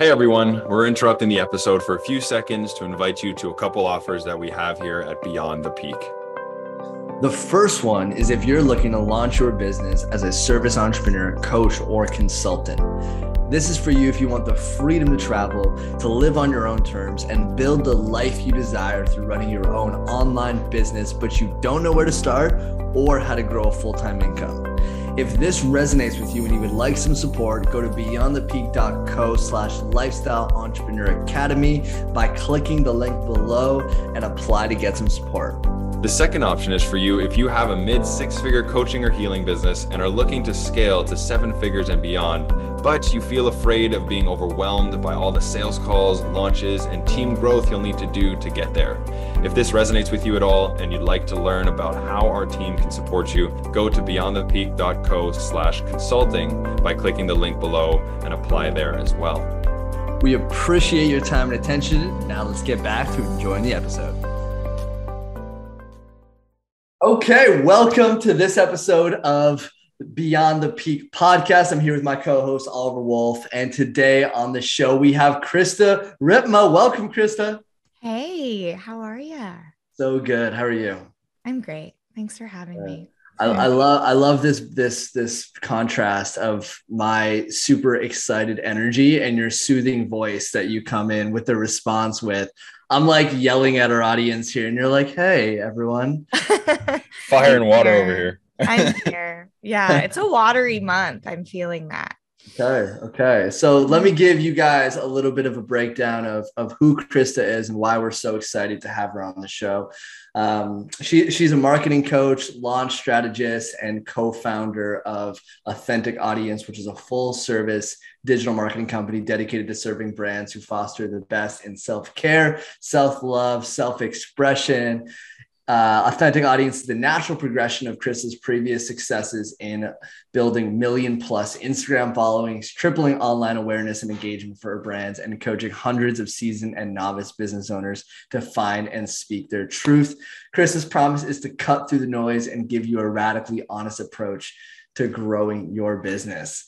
Hey everyone, we're interrupting the episode for a few seconds to invite you to a couple offers that we have here at Beyond the Peak. The first one is if you're looking to launch your business as a service entrepreneur, coach, or consultant. This is for you if you want the freedom to travel, to live on your own terms, and build the life you desire through running your own online business, but you don't know where to start or how to grow a full time income. If this resonates with you and you would like some support, go to beyondthepeak.co slash lifestyle entrepreneur academy by clicking the link below and apply to get some support. The second option is for you if you have a mid six figure coaching or healing business and are looking to scale to seven figures and beyond, but you feel afraid of being overwhelmed by all the sales calls, launches, and team growth you'll need to do to get there. If this resonates with you at all and you'd like to learn about how our team can support you, go to beyondthepeak.co slash consulting by clicking the link below and apply there as well. We appreciate your time and attention. Now let's get back to enjoying the episode. Okay, welcome to this episode of Beyond the Peak podcast. I'm here with my co host, Oliver Wolf. And today on the show, we have Krista Ripma. Welcome, Krista. Hey, how are you? So good. How are you? I'm great. Thanks for having me. I, I, love I love this this this contrast of my super excited energy and your soothing voice that you come in with the response with. I'm like yelling at our audience here, and you're like, "Hey, everyone!" Fire and water over here. I'm here. Yeah, it's a watery month. I'm feeling that. Okay. Okay. So let me give you guys a little bit of a breakdown of, of who Krista is and why we're so excited to have her on the show. Um, she, she's a marketing coach, launch strategist, and co founder of Authentic Audience, which is a full service digital marketing company dedicated to serving brands who foster the best in self care, self love, self expression. Uh, authentic audience is the natural progression of Chris's previous successes in building million plus Instagram followings, tripling online awareness and engagement for her brands, and coaching hundreds of seasoned and novice business owners to find and speak their truth. Chris's promise is to cut through the noise and give you a radically honest approach to growing your business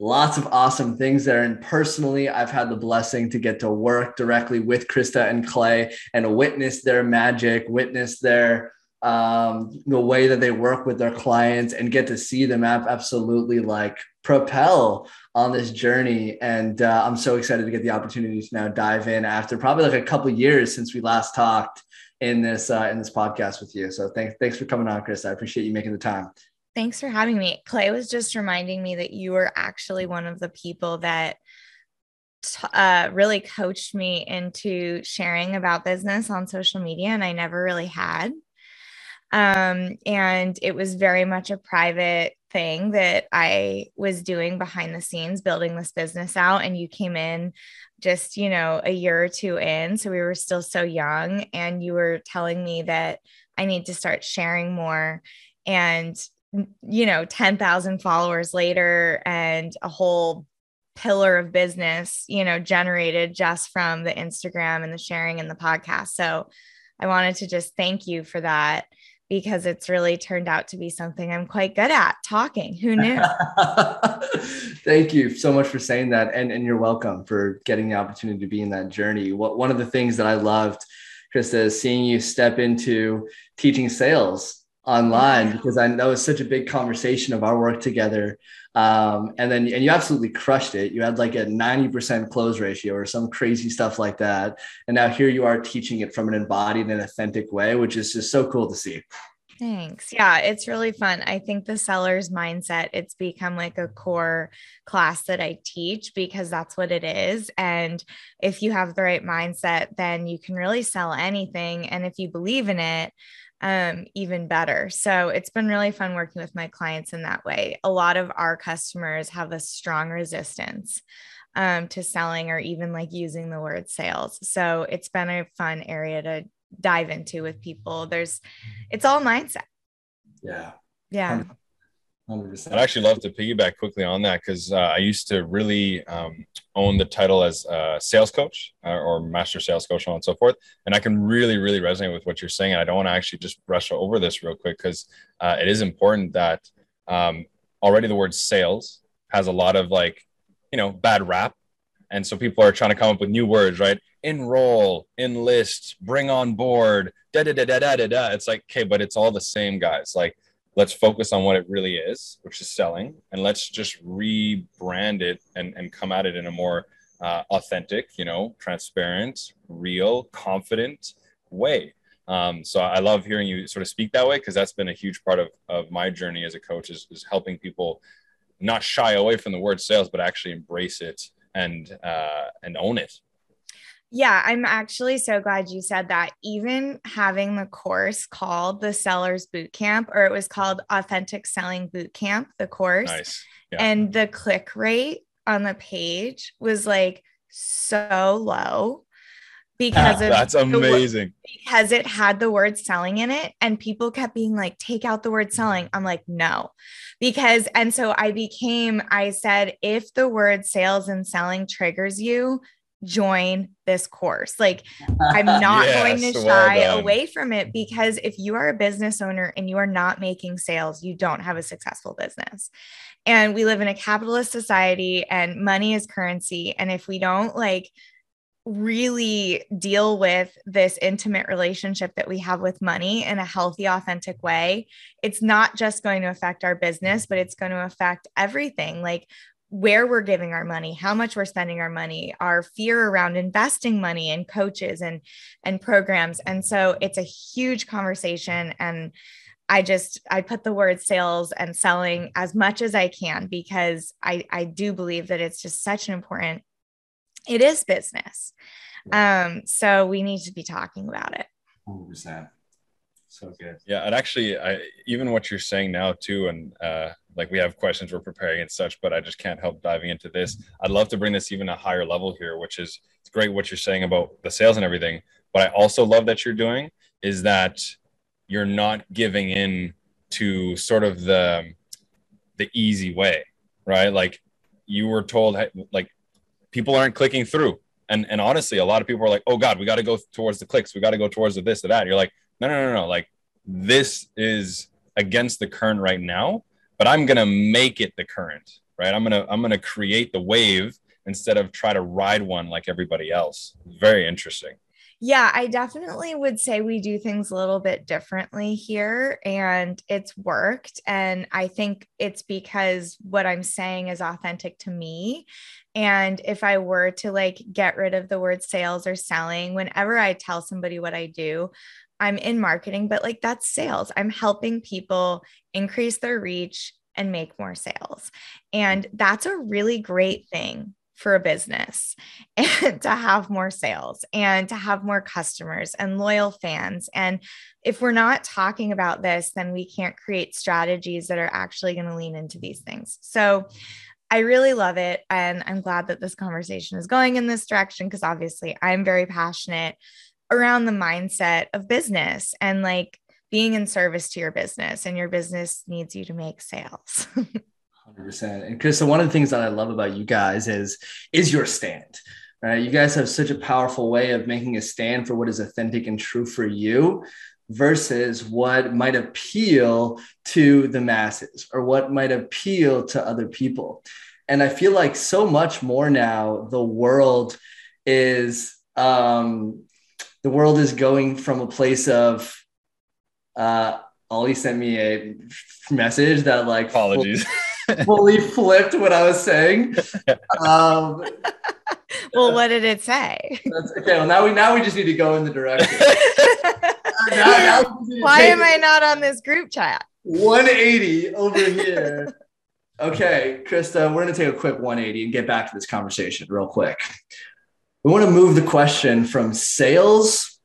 lots of awesome things there. And personally, I've had the blessing to get to work directly with Krista and Clay and witness their magic, witness their um, the way that they work with their clients and get to see them absolutely like propel on this journey. And uh, I'm so excited to get the opportunity to now dive in after probably like a couple years since we last talked in this uh, in this podcast with you. So thanks thanks for coming on, Chris. I appreciate you making the time. Thanks for having me. Clay was just reminding me that you were actually one of the people that uh, really coached me into sharing about business on social media, and I never really had. Um, and it was very much a private thing that I was doing behind the scenes, building this business out. And you came in just, you know, a year or two in. So we were still so young. And you were telling me that I need to start sharing more. And you know 10,000 followers later and a whole pillar of business you know generated just from the Instagram and the sharing and the podcast so I wanted to just thank you for that because it's really turned out to be something I'm quite good at talking. Who knew? Thank you so much for saying that. And, and you're welcome for getting the opportunity to be in that journey. What, one of the things that I loved, Krista, is seeing you step into teaching sales online because I know it's such a big conversation of our work together. Um, and then and you absolutely crushed it. You had like a 90% close ratio or some crazy stuff like that. And now here you are teaching it from an embodied and authentic way, which is just so cool to see. Thanks. Yeah, it's really fun. I think the seller's mindset, it's become like a core class that I teach because that's what it is. And if you have the right mindset, then you can really sell anything. And if you believe in it, um, even better. So it's been really fun working with my clients in that way. A lot of our customers have a strong resistance um, to selling or even like using the word sales. So it's been a fun area to dive into with people. There's, it's all mindset. Yeah. Yeah. 100%. I'd actually love to piggyback quickly on that because uh, I used to really um, own the title as a sales coach uh, or master sales coach, and so forth. And I can really, really resonate with what you're saying. And I don't want to actually just brush over this real quick because uh, it is important that um, already the word sales has a lot of like, you know, bad rap. And so people are trying to come up with new words, right? Enroll, enlist, bring on board, da da da da da da da. It's like, okay, but it's all the same, guys. Like, let's focus on what it really is, which is selling, and let's just rebrand it and, and come at it in a more uh, authentic, you know, transparent, real, confident way. Um, so I love hearing you sort of speak that way because that's been a huge part of, of my journey as a coach is, is helping people not shy away from the word sales, but actually embrace it and uh, and own it. Yeah, I'm actually so glad you said that. Even having the course called the Sellers Boot Camp, or it was called Authentic Selling Boot Camp, the course, nice. yeah. and the click rate on the page was like so low because of that's amazing because it had the word selling in it and people kept being like take out the word selling i'm like no because and so i became i said if the word sales and selling triggers you join this course. Like i'm not yes, going to shy well away from it because if you are a business owner and you are not making sales you don't have a successful business. And we live in a capitalist society and money is currency. And if we don't like really deal with this intimate relationship that we have with money in a healthy, authentic way, it's not just going to affect our business, but it's going to affect everything. Like where we're giving our money, how much we're spending our money, our fear around investing money in coaches and and programs. And so it's a huge conversation and I just I put the word sales and selling as much as I can because I I do believe that it's just such an important it is business. Um, so we need to be talking about it. 100%. So good. Yeah. And actually, I, even what you're saying now, too, and uh, like we have questions we're preparing and such, but I just can't help diving into this. I'd love to bring this even a higher level here, which is it's great what you're saying about the sales and everything. But I also love that you're doing is that you're not giving in to sort of the the easy way, right? Like you were told, like people aren't clicking through. And and honestly, a lot of people are like, oh God, we got to go towards the clicks, we got to go towards the this or that. You're like, no, no, no, no. Like this is against the current right now, but I'm gonna make it the current, right? I'm gonna I'm gonna create the wave instead of try to ride one like everybody else. Very interesting. Yeah, I definitely would say we do things a little bit differently here and it's worked. And I think it's because what I'm saying is authentic to me. And if I were to like get rid of the word sales or selling, whenever I tell somebody what I do, I'm in marketing, but like that's sales. I'm helping people increase their reach and make more sales. And that's a really great thing for a business and to have more sales and to have more customers and loyal fans. And if we're not talking about this, then we can't create strategies that are actually going to lean into these things. So I really love it. And I'm glad that this conversation is going in this direction because obviously I'm very passionate around the mindset of business and like being in service to your business, and your business needs you to make sales. 100%. And Chris, so one of the things that I love about you guys is is your stand. Right? You guys have such a powerful way of making a stand for what is authentic and true for you versus what might appeal to the masses or what might appeal to other people. And I feel like so much more now the world is um the world is going from a place of uh Ollie sent me a message that like apologies. fully flipped what I was saying. Um, well, what did it say? okay. Well, now we now we just need to go in the direction. now, now Why am I not on this group chat? 180 over here. Okay, Krista, we're going to take a quick 180 and get back to this conversation real quick. We want to move the question from sales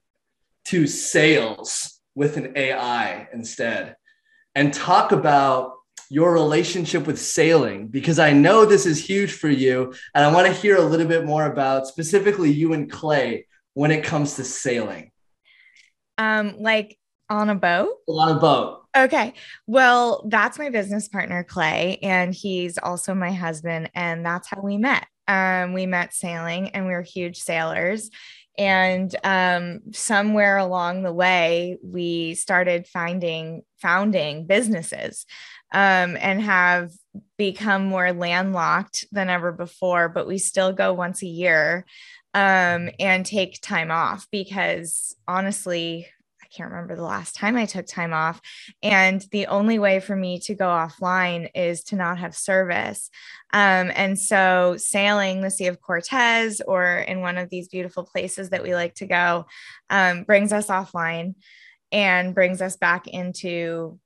to sails with an AI instead and talk about your relationship with sailing because I know this is huge for you. And I want to hear a little bit more about specifically you and Clay when it comes to sailing. Um, like on a boat? On a boat. Okay. Well, that's my business partner, Clay, and he's also my husband. And that's how we met. Um, we met sailing and we were huge sailors. And um, somewhere along the way, we started finding founding businesses um, and have become more landlocked than ever before, but we still go once a year um, and take time off because honestly, can't remember the last time I took time off. And the only way for me to go offline is to not have service. Um, and so, sailing the Sea of Cortez or in one of these beautiful places that we like to go um, brings us offline and brings us back into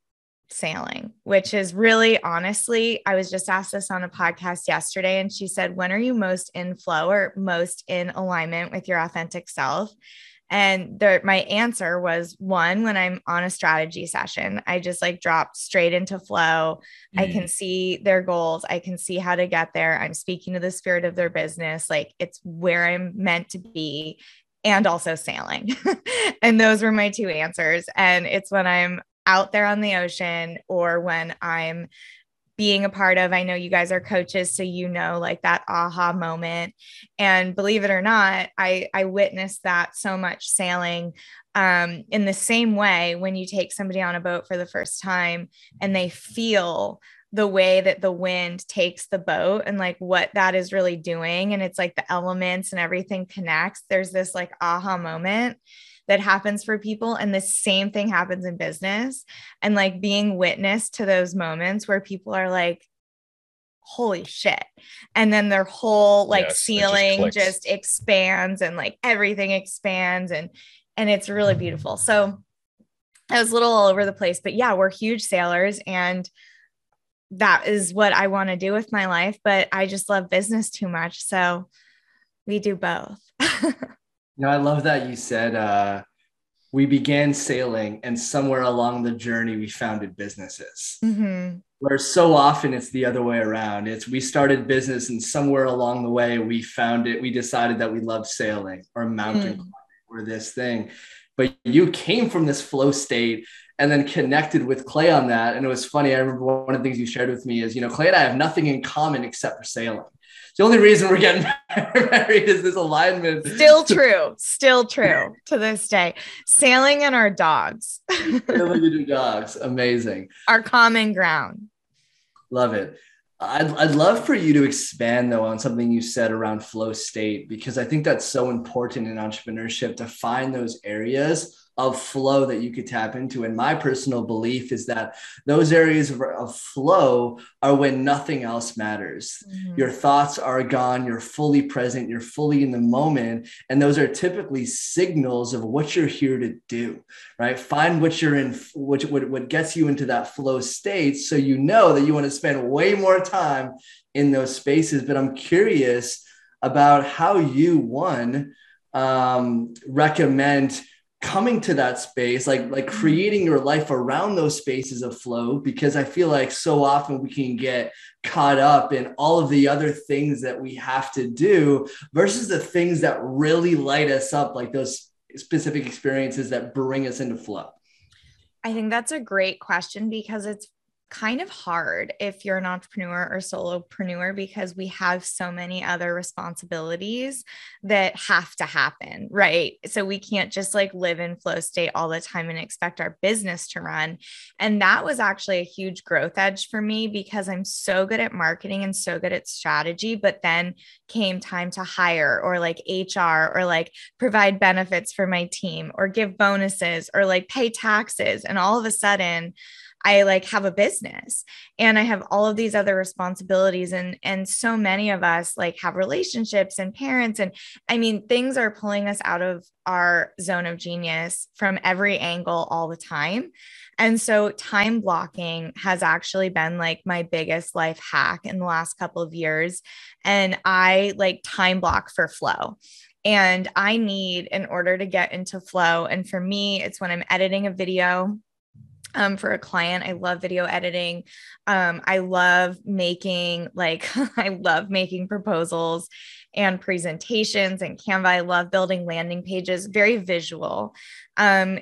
sailing, which is really honestly, I was just asked this on a podcast yesterday, and she said, When are you most in flow or most in alignment with your authentic self? And there, my answer was one, when I'm on a strategy session, I just like drop straight into flow. Mm. I can mm. see their goals. I can see how to get there. I'm speaking to the spirit of their business. Like it's where I'm meant to be and also sailing. and those were my two answers. And it's when I'm out there on the ocean or when I'm being a part of. I know you guys are coaches, so you know like that aha moment. And believe it or not, I I witnessed that so much sailing. Um, in the same way, when you take somebody on a boat for the first time and they feel the way that the wind takes the boat and like what that is really doing, and it's like the elements and everything connects. There's this like aha moment that happens for people and the same thing happens in business. And like being witness to those moments where people are like holy shit. And then their whole like yes, ceiling just, just expands and like everything expands and and it's really beautiful. So I was a little all over the place but yeah we're huge sailors and that is what I want to do with my life but I just love business too much so we do both You know, I love that you said uh, we began sailing, and somewhere along the journey, we founded businesses. Mm-hmm. Where so often it's the other way around. It's we started business, and somewhere along the way, we found it. We decided that we loved sailing or mountain mm. or this thing. But you came from this flow state and then connected with Clay on that. And it was funny. I remember one of the things you shared with me is, you know, Clay and I have nothing in common except for sailing the only reason we're getting married is this alignment. Still true. Still true to this day. Sailing and our dogs. Sailing and dogs. Amazing. Our common ground. Love it. I'd, I'd love for you to expand though on something you said around flow state because I think that's so important in entrepreneurship to find those areas of flow that you could tap into. And my personal belief is that those areas of, of flow are when nothing else matters. Mm-hmm. Your thoughts are gone, you're fully present, you're fully in the moment. And those are typically signals of what you're here to do, right? Find what you're in, what, what, what gets you into that flow state. So you know that you want to spend way more time in those spaces. But I'm curious about how you, one, um, recommend coming to that space like like mm-hmm. creating your life around those spaces of flow because i feel like so often we can get caught up in all of the other things that we have to do versus the things that really light us up like those specific experiences that bring us into flow i think that's a great question because it's kind of hard if you're an entrepreneur or solopreneur because we have so many other responsibilities that have to happen, right? So we can't just like live in flow state all the time and expect our business to run. And that was actually a huge growth edge for me because I'm so good at marketing and so good at strategy, but then came time to hire or like HR or like provide benefits for my team or give bonuses or like pay taxes. And all of a sudden, I like have a business and I have all of these other responsibilities and and so many of us like have relationships and parents and I mean things are pulling us out of our zone of genius from every angle all the time. And so time blocking has actually been like my biggest life hack in the last couple of years and I like time block for flow and I need in order to get into flow. And for me, it's when I'm editing a video um, for a client. I love video editing. Um, I love making like I love making proposals and presentations and Canva. I love building landing pages, very visual. Um,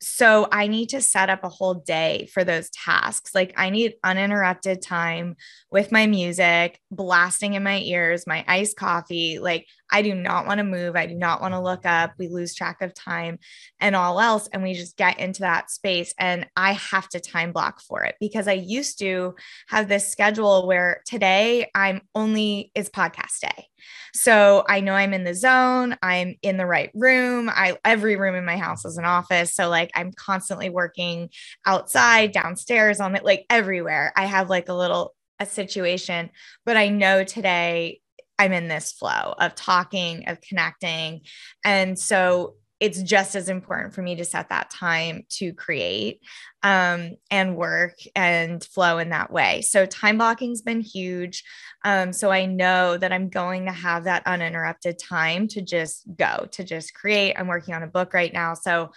so I need to set up a whole day for those tasks. Like I need uninterrupted time with my music blasting in my ears, my iced coffee. Like I do not want to move. I do not want to look up. We lose track of time and all else. And we just get into that space. And I have to time block for it because I used to have this schedule where today I'm only is podcast day. So I know I'm in the zone. I'm in the right room. I every room in my house is an office. So like I'm constantly working outside, downstairs, on it, like everywhere. I have like a little a situation, but I know today I'm in this flow of talking, of connecting. And so it's just as important for me to set that time to create um, and work and flow in that way. So time blocking's been huge. Um, so I know that I'm going to have that uninterrupted time to just go, to just create. I'm working on a book right now. So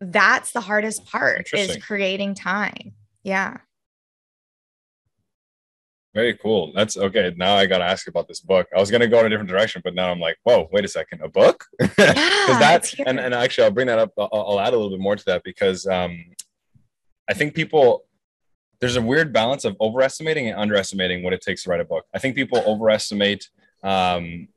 that's the hardest part is creating time. Yeah. Very cool. That's okay. Now I got to ask about this book. I was going to go in a different direction, but now I'm like, whoa, wait a second, a book? Yeah, that, and, and actually, I'll bring that up. I'll, I'll, add a little bit more to that because um, I think people, there's a weird balance of overestimating and underestimating what it takes to write a book. I think people overestimate, um,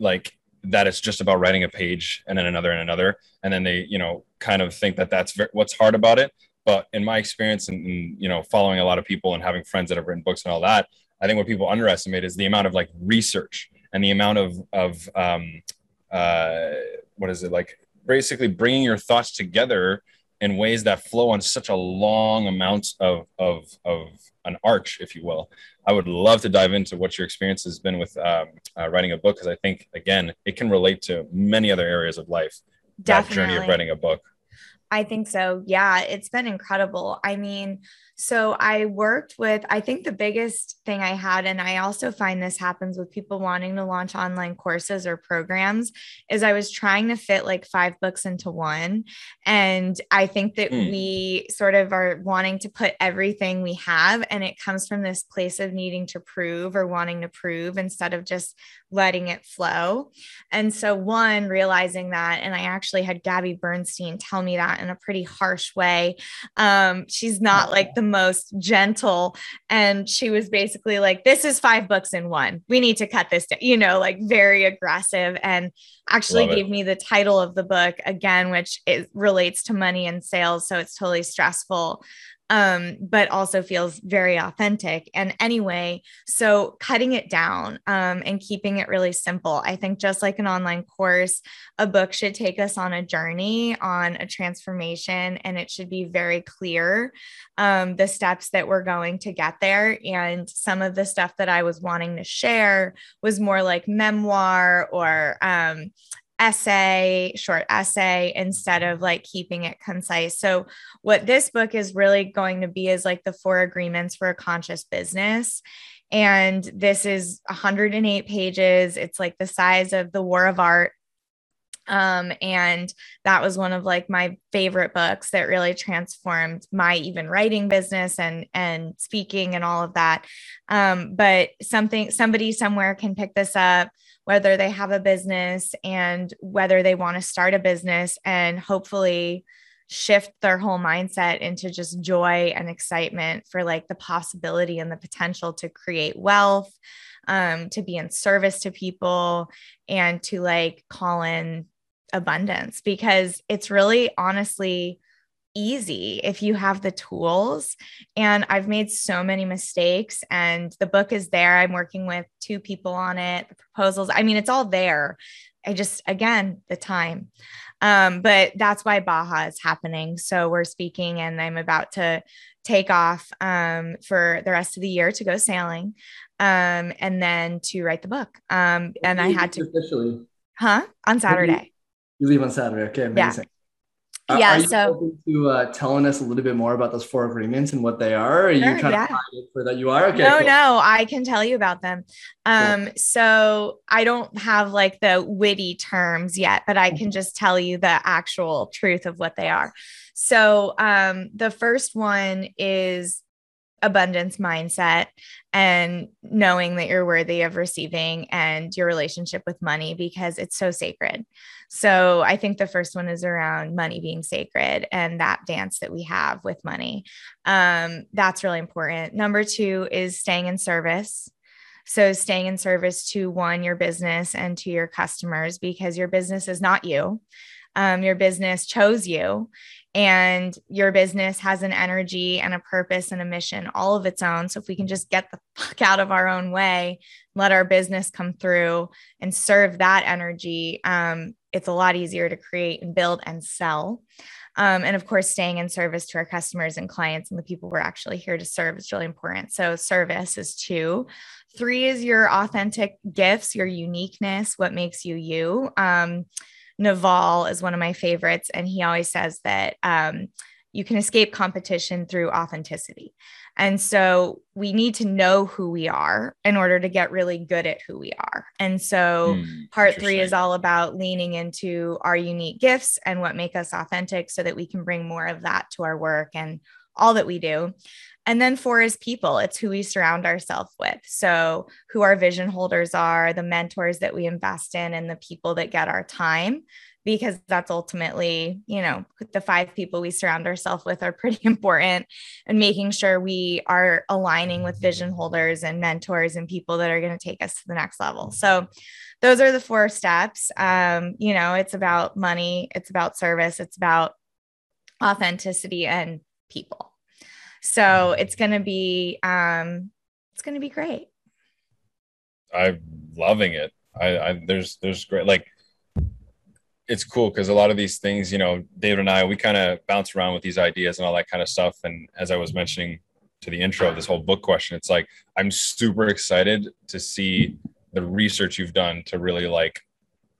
like, that it's just about writing a page and then another and another. And then they, you know, kind of think that that's very, what's hard about it. But in my experience and, and, you know, following a lot of people and having friends that have written books and all that, I think what people underestimate is the amount of like research and the amount of of um, uh, what is it like basically bringing your thoughts together in ways that flow on such a long amount of of of an arch, if you will. I would love to dive into what your experience has been with um, uh, writing a book because I think again it can relate to many other areas of life. Definitely. That journey of writing a book. I think so. Yeah, it's been incredible. I mean, so I worked with, I think the biggest thing I had, and I also find this happens with people wanting to launch online courses or programs, is I was trying to fit like five books into one. And I think that mm. we sort of are wanting to put everything we have, and it comes from this place of needing to prove or wanting to prove instead of just letting it flow. And so, one, realizing that, and I actually had Gabby Bernstein tell me that in a pretty harsh way. Um, she's not like the most gentle. And she was basically like, This is five books in one. We need to cut this down, you know, like very aggressive. And actually gave me the title of the book again, which it relates to money and sales. So it's totally stressful um, but also feels very authentic. And anyway, so cutting it down um, and keeping it really simple. I think just like an online course, a book should take us on a journey, on a transformation, and it should be very clear um, the steps that we're going to get there. And some of the stuff that I was wanting to share was more like memoir or um, essay, short essay, instead of like keeping it concise. So, what this book is really going to be is like the four agreements for a conscious business. And this is 108 pages. It's like the size of the War of Art. Um, and that was one of like my favorite books that really transformed my even writing business and and speaking and all of that. Um, but something somebody somewhere can pick this up whether they have a business and whether they want to start a business and hopefully shift their whole mindset into just joy and excitement for like the possibility and the potential to create wealth um, to be in service to people and to like call in abundance because it's really honestly easy if you have the tools. And I've made so many mistakes, and the book is there. I'm working with two people on it, the proposals. I mean, it's all there. I just, again, the time. Um, but that's why Baja is happening. So we're speaking, and I'm about to take off um, for the rest of the year to go sailing um, and then to write the book. Um, and I had to officially, huh? On Saturday. You leave on Saturday. Okay, amazing. Yeah yeah. Are so to uh, telling us a little bit more about those four agreements and what they are? Are sure, you trying yeah. to find it for that you are? Okay. No, cool. no, I can tell you about them. Um, cool. so I don't have like the witty terms yet, but I can mm-hmm. just tell you the actual truth of what they are. So um, the first one is abundance mindset and knowing that you're worthy of receiving and your relationship with money because it's so sacred. So I think the first one is around money being sacred and that dance that we have with money. Um, that's really important. Number two is staying in service. So, staying in service to one, your business and to your customers, because your business is not you. Um, your business chose you and your business has an energy and a purpose and a mission all of its own. So if we can just get the fuck out of our own way, let our business come through and serve that energy, um, it's a lot easier to create and build and sell. Um, and of course, staying in service to our customers and clients and the people we're actually here to serve is really important. So, service is two. Three is your authentic gifts, your uniqueness, what makes you you. Um, Naval is one of my favorites, and he always says that um, you can escape competition through authenticity. And so we need to know who we are in order to get really good at who we are. And so mm, part three is all about leaning into our unique gifts and what make us authentic so that we can bring more of that to our work and all that we do. And then four is people. It's who we surround ourselves with. So, who our vision holders are, the mentors that we invest in, and the people that get our time, because that's ultimately, you know, the five people we surround ourselves with are pretty important. And making sure we are aligning with vision holders and mentors and people that are going to take us to the next level. So, those are the four steps. Um, you know, it's about money, it's about service, it's about authenticity and people. So it's going to be, um, it's going to be great. I'm loving it. I, I there's, there's great, like, it's cool because a lot of these things, you know, David and I, we kind of bounce around with these ideas and all that kind of stuff. And as I was mentioning to the intro of this whole book question, it's like I'm super excited to see the research you've done to really like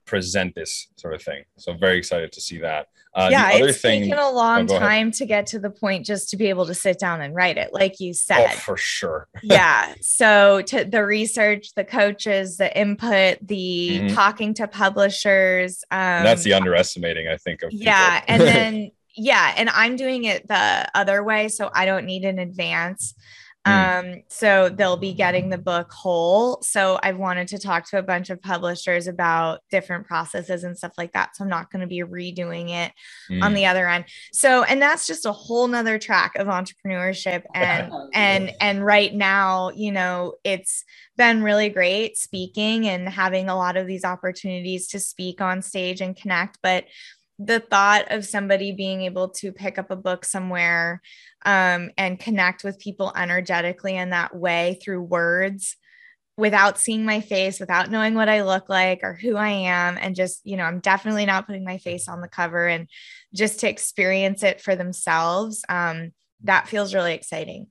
present this sort of thing. So very excited to see that. Uh, yeah, it's thing, taken a long oh, time to get to the point just to be able to sit down and write it, like you oh, said. Oh, for sure. yeah. So to the research, the coaches, the input, the mm-hmm. talking to publishers. Um, that's the underestimating, I think. Of yeah, and then yeah, and I'm doing it the other way, so I don't need an advance. Mm. Um, so they'll be getting the book whole. So I've wanted to talk to a bunch of publishers about different processes and stuff like that. So I'm not going to be redoing it mm. on the other end. So, and that's just a whole nother track of entrepreneurship. And, and, and right now, you know, it's been really great speaking and having a lot of these opportunities to speak on stage and connect. But the thought of somebody being able to pick up a book somewhere um, and connect with people energetically in that way through words without seeing my face, without knowing what I look like or who I am. And just, you know, I'm definitely not putting my face on the cover and just to experience it for themselves. Um, that feels really exciting.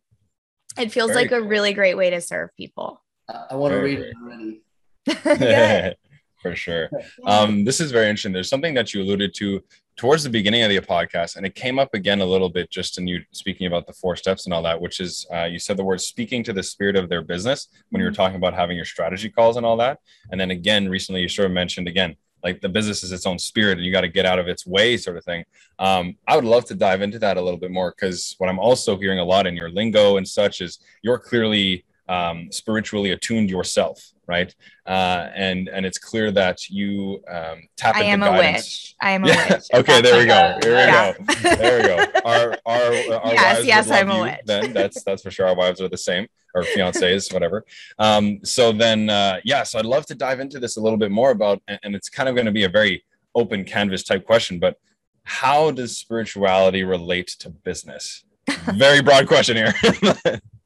It feels Very like cool. a really great way to serve people. I want to read it already. for sure. Um, this is very interesting. There's something that you alluded to towards the beginning of the podcast, and it came up again a little bit just in you speaking about the four steps and all that, which is uh, you said the word speaking to the spirit of their business when you were mm-hmm. talking about having your strategy calls and all that. And then again, recently you sort of mentioned again, like the business is its own spirit and you got to get out of its way sort of thing. Um, I would love to dive into that a little bit more because what I'm also hearing a lot in your lingo and such is you're clearly um, spiritually attuned yourself right? Uh, and and it's clear that you um, tap I into am guidance. a witch. I am a witch. okay, there we go. Here we yeah. go. There we go. Our our, our yes, yes, I'm a witch. Then that's that's for sure. Our wives are the same, or fiancés, whatever. Um, so then, uh, yeah. So I'd love to dive into this a little bit more about, and, and it's kind of going to be a very open canvas type question, but how does spirituality relate to business? Very broad question here.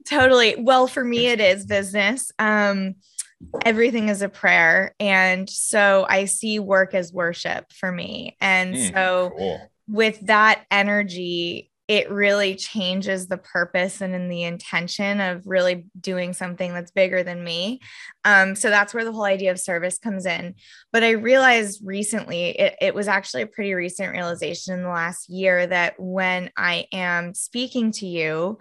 totally. Well, for me, it is business. Um, everything is a prayer. And so I see work as worship for me. And mm, so cool. with that energy, it really changes the purpose and in the intention of really doing something that's bigger than me. Um, so that's where the whole idea of service comes in. But I realized recently, it, it was actually a pretty recent realization in the last year that when I am speaking to you,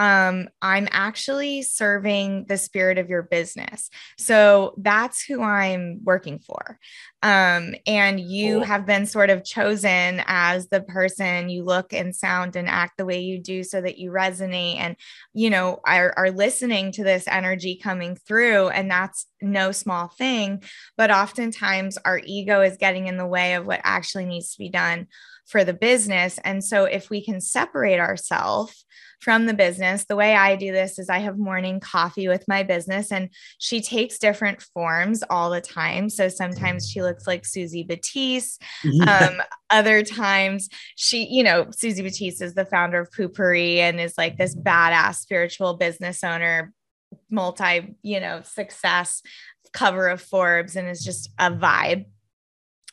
um, I'm actually serving the spirit of your business. So that's who I'm working for. Um, and you have been sort of chosen as the person you look and sound and act the way you do so that you resonate and, you know, are, are listening to this energy coming through. And that's no small thing. But oftentimes our ego is getting in the way of what actually needs to be done for the business. And so if we can separate ourselves from the business, the way I do this is I have morning coffee with my business and she takes different forms all the time. So sometimes she looks like Suzy Batiz. Um, other times she, you know, Suzy Batiz is the founder of Poo-Pourri and is like this badass spiritual business owner, multi, you know, success cover of Forbes and is just a vibe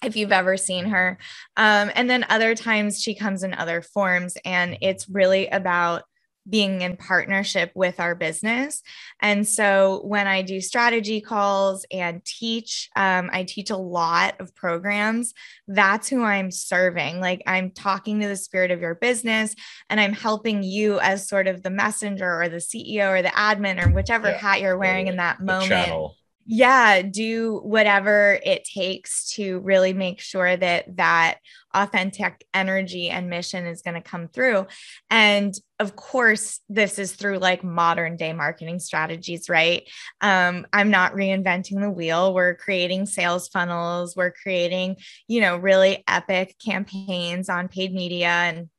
if you've ever seen her. Um, and then other times she comes in other forms, and it's really about being in partnership with our business. And so when I do strategy calls and teach, um, I teach a lot of programs. That's who I'm serving. Like I'm talking to the spirit of your business and I'm helping you as sort of the messenger or the CEO or the admin or whichever yeah, hat you're wearing in that moment. Channel yeah do whatever it takes to really make sure that that authentic energy and mission is going to come through. And of course this is through like modern day marketing strategies right? Um, i'm not reinventing the wheel. We're creating sales funnels. We're creating you know really epic campaigns on paid media and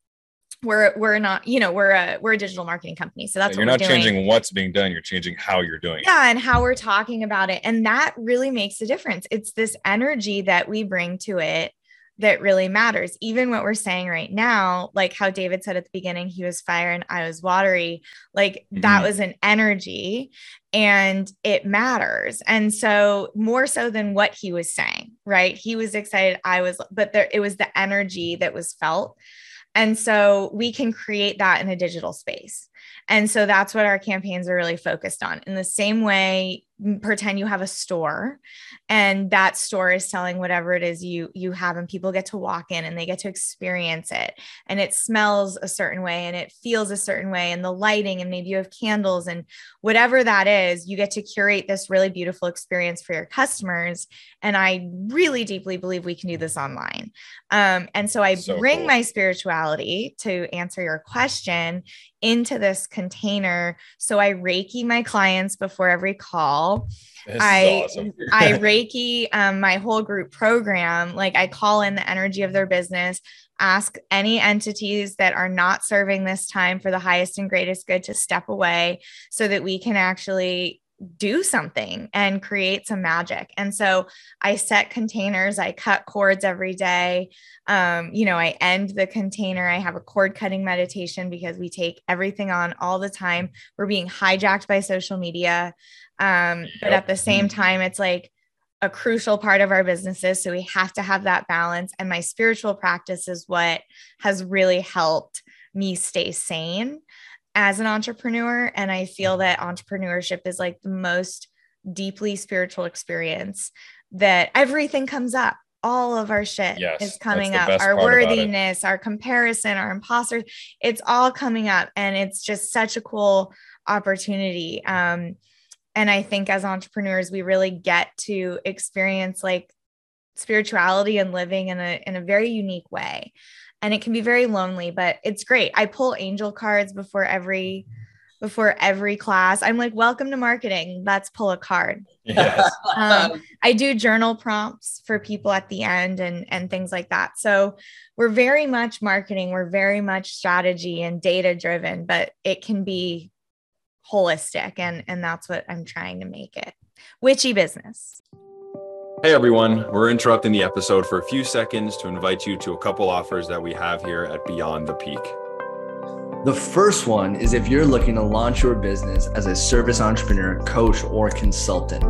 we're we're not you know we're a we're a digital marketing company. So that's yeah, you're not changing what's being done you're changing how you're doing yeah it. and how we're talking about it. And that really makes a difference. It's this energy that we bring to it that really matters. Even what we're saying right now like how david said at the beginning he was fire and i was watery like mm-hmm. that was an energy and it matters. And so more so than what he was saying right? He was excited i was but there it was the energy that was felt and so we can create that in a digital space. And so that's what our campaigns are really focused on. In the same way, pretend you have a store and that store is selling whatever it is you you have and people get to walk in and they get to experience it and it smells a certain way and it feels a certain way and the lighting and maybe you have candles and whatever that is you get to curate this really beautiful experience for your customers and i really deeply believe we can do this online um, and so i so bring cool. my spirituality to answer your question into this container. So I Reiki my clients before every call. This I awesome. I Reiki um, my whole group program. Like I call in the energy of their business, ask any entities that are not serving this time for the highest and greatest good to step away so that we can actually do something and create some magic. And so I set containers, I cut cords every day. Um, you know, I end the container. I have a cord cutting meditation because we take everything on all the time. We're being hijacked by social media. Um, but at the same time, it's like a crucial part of our businesses. So we have to have that balance. And my spiritual practice is what has really helped me stay sane as an entrepreneur. And I feel mm-hmm. that entrepreneurship is like the most deeply spiritual experience that everything comes up. All of our shit yes, is coming up. Our worthiness, our comparison, our imposters, it's all coming up. And it's just such a cool opportunity. Um, and I think as entrepreneurs, we really get to experience like spirituality and living in a in a very unique way and it can be very lonely but it's great. I pull angel cards before every before every class. I'm like welcome to marketing. Let's pull a card. Yes. um, i do journal prompts for people at the end and and things like that. So we're very much marketing. We're very much strategy and data driven but it can be holistic and and that's what i'm trying to make it. Witchy business Hey everyone, we're interrupting the episode for a few seconds to invite you to a couple offers that we have here at Beyond the Peak. The first one is if you're looking to launch your business as a service entrepreneur, coach, or consultant.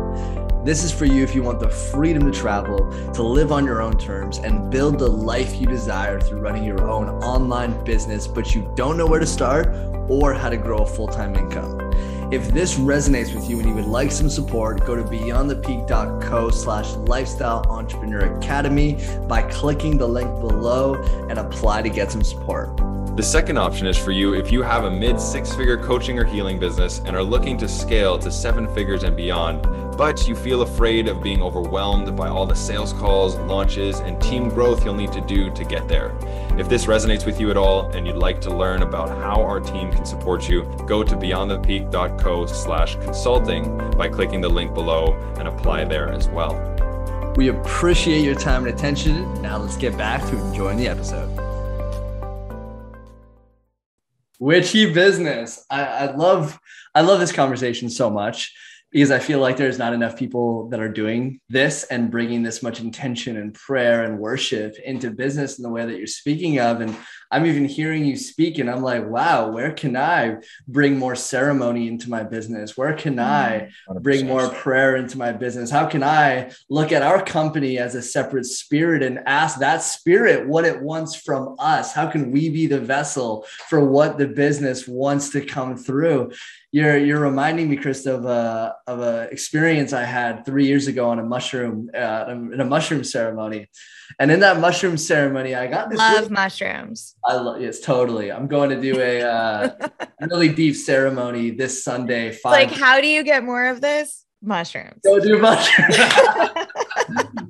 This is for you if you want the freedom to travel, to live on your own terms, and build the life you desire through running your own online business, but you don't know where to start or how to grow a full time income. If this resonates with you and you would like some support, go to beyondthepeak.co slash lifestyle entrepreneur academy by clicking the link below and apply to get some support. The second option is for you if you have a mid six figure coaching or healing business and are looking to scale to seven figures and beyond, but you feel afraid of being overwhelmed by all the sales calls, launches, and team growth you'll need to do to get there. If this resonates with you at all and you'd like to learn about how our team can support you, go to beyondthepeak.co slash consulting by clicking the link below and apply there as well. We appreciate your time and attention. Now let's get back to enjoying the episode. Witchy business. I, I love I love this conversation so much because I feel like there's not enough people that are doing this and bringing this much intention and prayer and worship into business in the way that you're speaking of. And I'm even hearing you speak, and I'm like, wow, where can I bring more ceremony into my business? Where can mm, I bring more prayer into my business? How can I look at our company as a separate spirit and ask that spirit what it wants from us? How can we be the vessel for what the business wants to come through? You're you're reminding me, Chris, of a of a experience I had three years ago on a mushroom uh, in a mushroom ceremony. And in that mushroom ceremony, I got this love mushrooms. I love yes, totally. I'm going to do a uh, really deep ceremony this Sunday. Five. Like, how do you get more of this? Mushrooms. Go do mushrooms.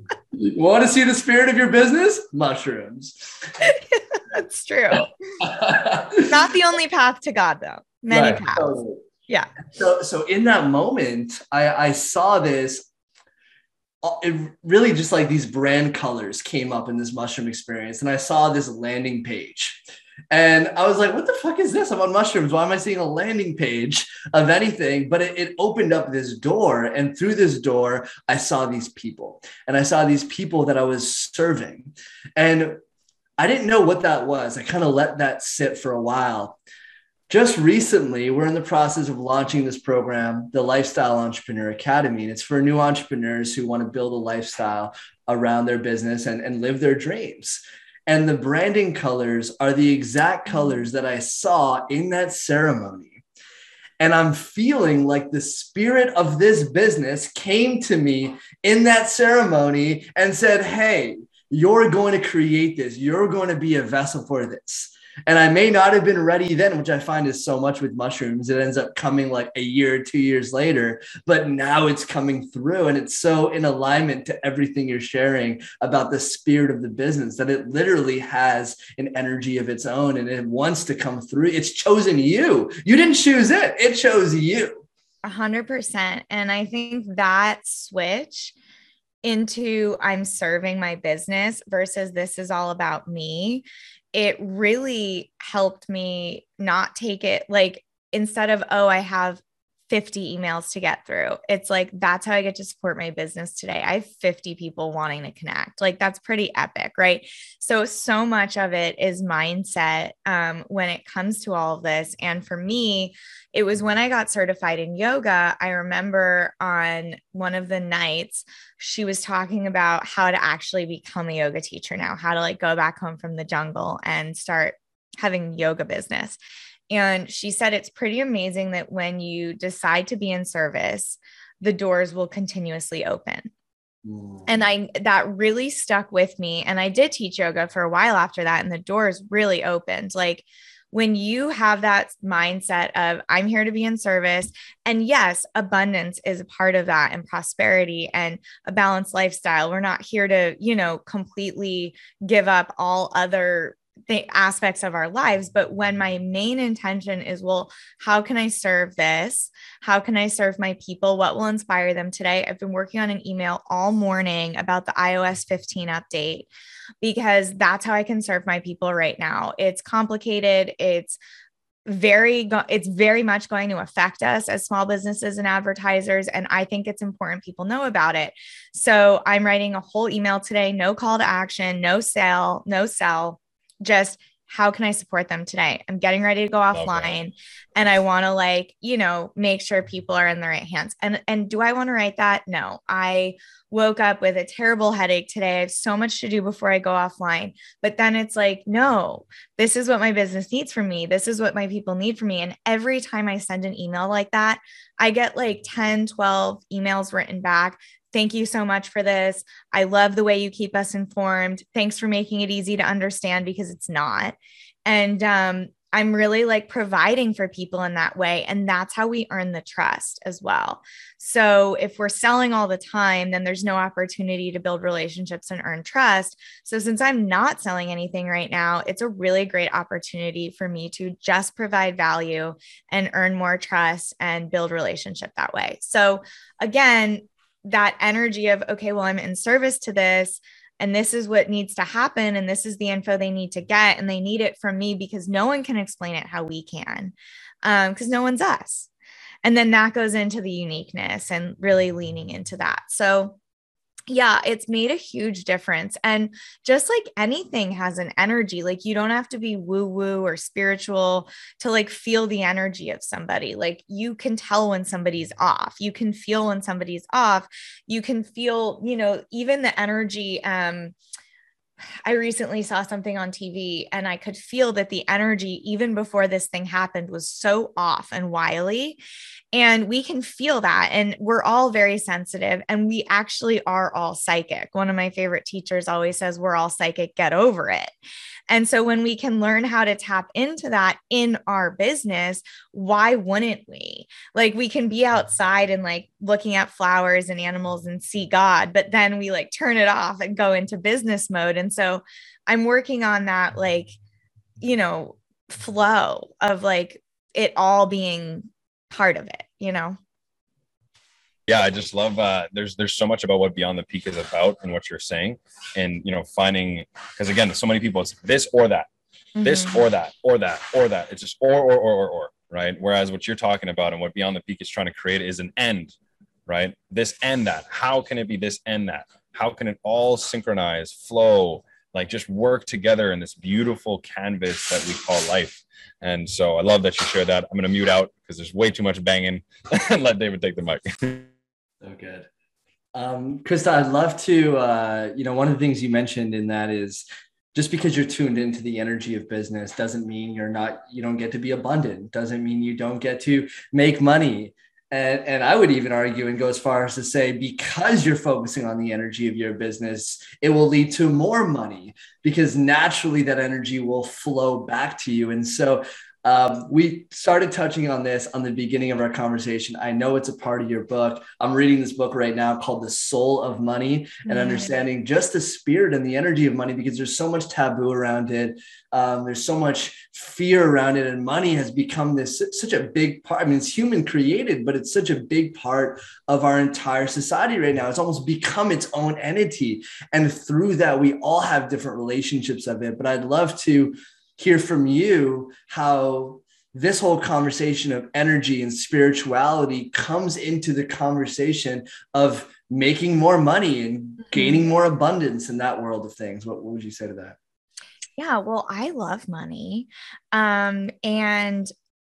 want to see the spirit of your business? Mushrooms. That's true. Not the only path to God, though. Many right. paths. Totally. Yeah. So, so in that moment, I, I saw this uh, it really just like these brand colors came up in this mushroom experience and i saw this landing page. And i was like what the fuck is this i'm on mushrooms? Why am i seeing a landing page of anything? But it, it opened up this door and through this door i saw these people. And i saw these people that i was serving. And i didn't know what that was. I kind of let that sit for a while just recently, we're in the process of launching this program, the Lifestyle Entrepreneur Academy. And it's for new entrepreneurs who want to build a lifestyle around their business and, and live their dreams. And the branding colors are the exact colors that I saw in that ceremony. And I'm feeling like the spirit of this business came to me in that ceremony and said, Hey, you're going to create this. You're going to be a vessel for this. And I may not have been ready then, which I find is so much with mushrooms. It ends up coming like a year, two years later, but now it's coming through. And it's so in alignment to everything you're sharing about the spirit of the business that it literally has an energy of its own and it wants to come through. It's chosen you. You didn't choose it, it chose you. A hundred percent. And I think that switch into I'm serving my business versus this is all about me it really helped me not take it like instead of, oh, I have 50 emails to get through. It's like that's how I get to support my business today. I have 50 people wanting to connect. Like that's pretty epic, right? So so much of it is mindset um, when it comes to all of this. And for me, it was when I got certified in yoga. I remember on one of the nights she was talking about how to actually become a yoga teacher now, how to like go back home from the jungle and start having yoga business. And she said it's pretty amazing that when you decide to be in service, the doors will continuously open. Mm. And I that really stuck with me. And I did teach yoga for a while after that, and the doors really opened. Like when you have that mindset of I'm here to be in service, and yes, abundance is a part of that, and prosperity and a balanced lifestyle. We're not here to, you know, completely give up all other the aspects of our lives but when my main intention is well how can i serve this? How can i serve my people? What will inspire them today? I've been working on an email all morning about the ios 15 update because that's how i can serve my people right now. It's complicated. It's very it's very much going to affect us as small businesses and advertisers and i think it's important people know about it. So i'm writing a whole email today no call to action no sale no sell just how can I support them today? I'm getting ready to go offline and I want to like, you know, make sure people are in the right hands. And and do I want to write that? No. I woke up with a terrible headache today. I have so much to do before I go offline. But then it's like, no, this is what my business needs from me. This is what my people need from me. And every time I send an email like that, I get like 10, 12 emails written back thank you so much for this. I love the way you keep us informed. Thanks for making it easy to understand because it's not. And um, I'm really like providing for people in that way. And that's how we earn the trust as well. So if we're selling all the time, then there's no opportunity to build relationships and earn trust. So since I'm not selling anything right now, it's a really great opportunity for me to just provide value and earn more trust and build relationship that way. So again, that energy of, okay, well, I'm in service to this and this is what needs to happen and this is the info they need to get and they need it from me because no one can explain it how we can because um, no one's us. And then that goes into the uniqueness and really leaning into that. So yeah, it's made a huge difference. And just like anything has an energy, like you don't have to be woo woo or spiritual to like feel the energy of somebody. Like you can tell when somebody's off. You can feel when somebody's off. You can feel, you know, even the energy. Um, I recently saw something on TV and I could feel that the energy, even before this thing happened, was so off and wily. And we can feel that. And we're all very sensitive and we actually are all psychic. One of my favorite teachers always says, We're all psychic, get over it. And so when we can learn how to tap into that in our business, why wouldn't we? Like we can be outside and like looking at flowers and animals and see God, but then we like turn it off and go into business mode. And so I'm working on that, like, you know, flow of like it all being part of it, you know? Yeah, I just love uh there's there's so much about what Beyond the Peak is about and what you're saying. And you know, finding because again, so many people it's this or that, mm-hmm. this or that, or that, or that. It's just or or or or or, right? Whereas what you're talking about and what Beyond the Peak is trying to create is an end, right? This and that. How can it be this and that? How can it all synchronize, flow, like just work together in this beautiful canvas that we call life? And so I love that you shared that. I'm going to mute out because there's way too much banging and let David take the mic. so good. Um, Krista, I'd love to, uh, you know, one of the things you mentioned in that is just because you're tuned into the energy of business doesn't mean you're not, you don't get to be abundant, doesn't mean you don't get to make money. And, and I would even argue and go as far as to say, because you're focusing on the energy of your business, it will lead to more money because naturally that energy will flow back to you. And so um, we started touching on this on the beginning of our conversation. I know it's a part of your book. I'm reading this book right now called The Soul of Money and mm-hmm. understanding just the spirit and the energy of money because there's so much taboo around it. Um, there's so much fear around it, and money has become this such a big part. I mean, it's human created, but it's such a big part of our entire society right now. It's almost become its own entity. And through that, we all have different relationships of it. But I'd love to hear from you how this whole conversation of energy and spirituality comes into the conversation of making more money and mm-hmm. gaining more abundance in that world of things. What, what would you say to that? Yeah, well, I love money. Um, and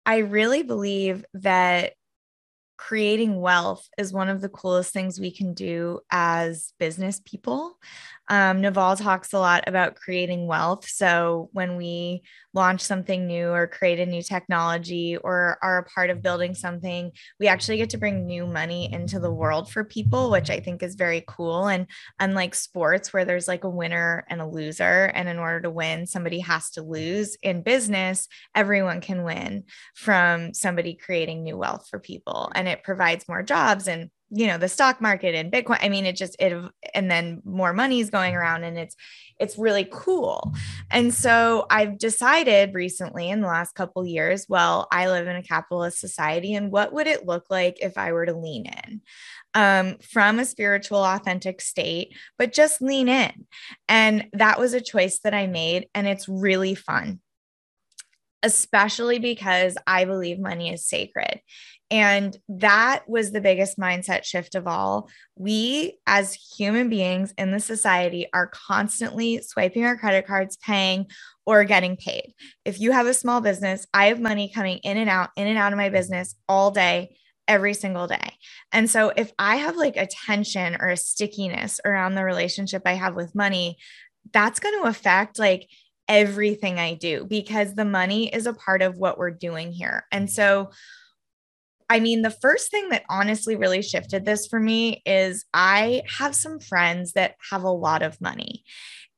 I really believe that creating wealth is one of the coolest things we can do as business people. Um, Naval talks a lot about creating wealth. So when we launch something new or create a new technology or are a part of building something, we actually get to bring new money into the world for people, which I think is very cool. And unlike sports, where there's like a winner and a loser, and in order to win, somebody has to lose, in business, everyone can win from somebody creating new wealth for people. And it provides more jobs and you know the stock market and bitcoin i mean it just it and then more money is going around and it's it's really cool. And so i've decided recently in the last couple years well i live in a capitalist society and what would it look like if i were to lean in? Um, from a spiritual authentic state but just lean in. And that was a choice that i made and it's really fun especially because I believe money is sacred. And that was the biggest mindset shift of all. We, as human beings in the society, are constantly swiping our credit cards, paying, or getting paid. If you have a small business, I have money coming in and out, in and out of my business all day, every single day. And so if I have like a tension or a stickiness around the relationship I have with money, that's going to affect like everything I do because the money is a part of what we're doing here. And so, I mean, the first thing that honestly really shifted this for me is I have some friends that have a lot of money.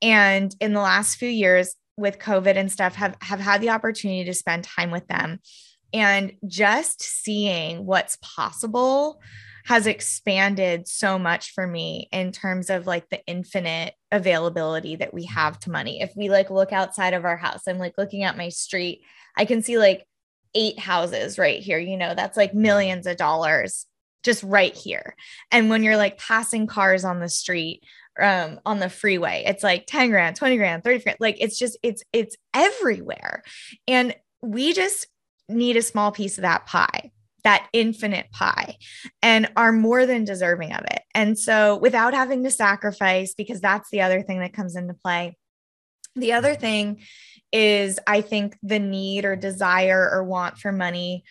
And in the last few years with COVID and stuff, have, have had the opportunity to spend time with them. And just seeing what's possible has expanded so much for me in terms of like the infinite availability that we have to money. If we like look outside of our house, I'm like looking at my street, I can see like eight houses right here. You know, that's like millions of dollars just right here. And when you're like passing cars on the street, um on the freeway it's like 10 grand 20 grand 30 grand like it's just it's it's everywhere and we just need a small piece of that pie that infinite pie and are more than deserving of it. And so without having to sacrifice, because that's the other thing that comes into play. The other thing is, I think the need or desire or want for money,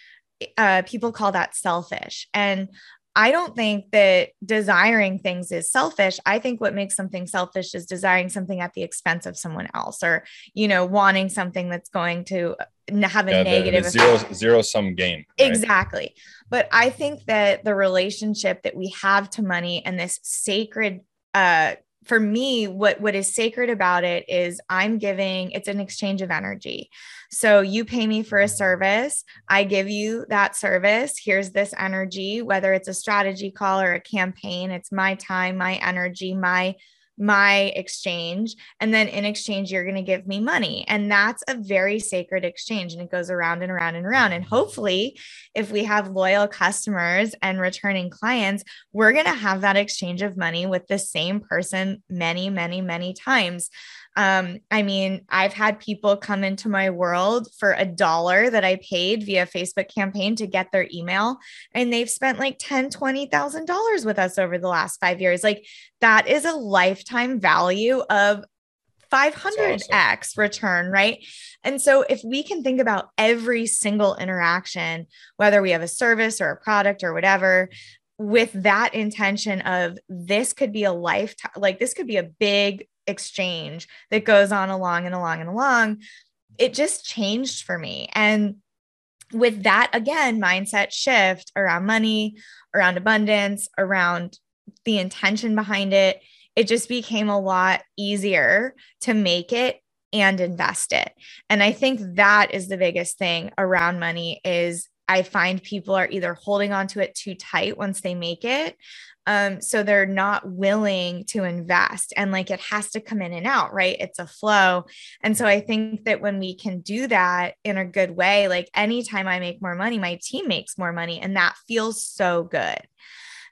uh, people call that selfish. And I don't think that desiring things is selfish. I think what makes something selfish is desiring something at the expense of someone else or, you know, wanting something that's going to have a yeah, negative the, the zero, zero sum game. Right? Exactly. But I think that the relationship that we have to money and this sacred uh for me what what is sacred about it is i'm giving it's an exchange of energy. So you pay me for a service i give you that service. Here's this energy whether it's a strategy call or a campaign it's my time my energy my my exchange. And then in exchange, you're going to give me money. And that's a very sacred exchange. And it goes around and around and around. And hopefully, if we have loyal customers and returning clients, we're going to have that exchange of money with the same person many, many, many times. Um, I mean, I've had people come into my world for a dollar that I paid via Facebook campaign to get their email, and they've spent like ten, twenty thousand dollars with us over the last five years. Like that is a lifetime value of 500x awesome. return, right? And so, if we can think about every single interaction, whether we have a service or a product or whatever, with that intention of this could be a lifetime, like this could be a big exchange that goes on along and along and along, it just changed for me. And with that, again, mindset shift around money, around abundance, around the intention behind it, it just became a lot easier to make it and invest it. And I think that is the biggest thing around money is I find people are either holding on to it too tight once they make it um, so they're not willing to invest and like it has to come in and out, right? It's a flow. And so I think that when we can do that in a good way, like anytime I make more money, my team makes more money. And that feels so good.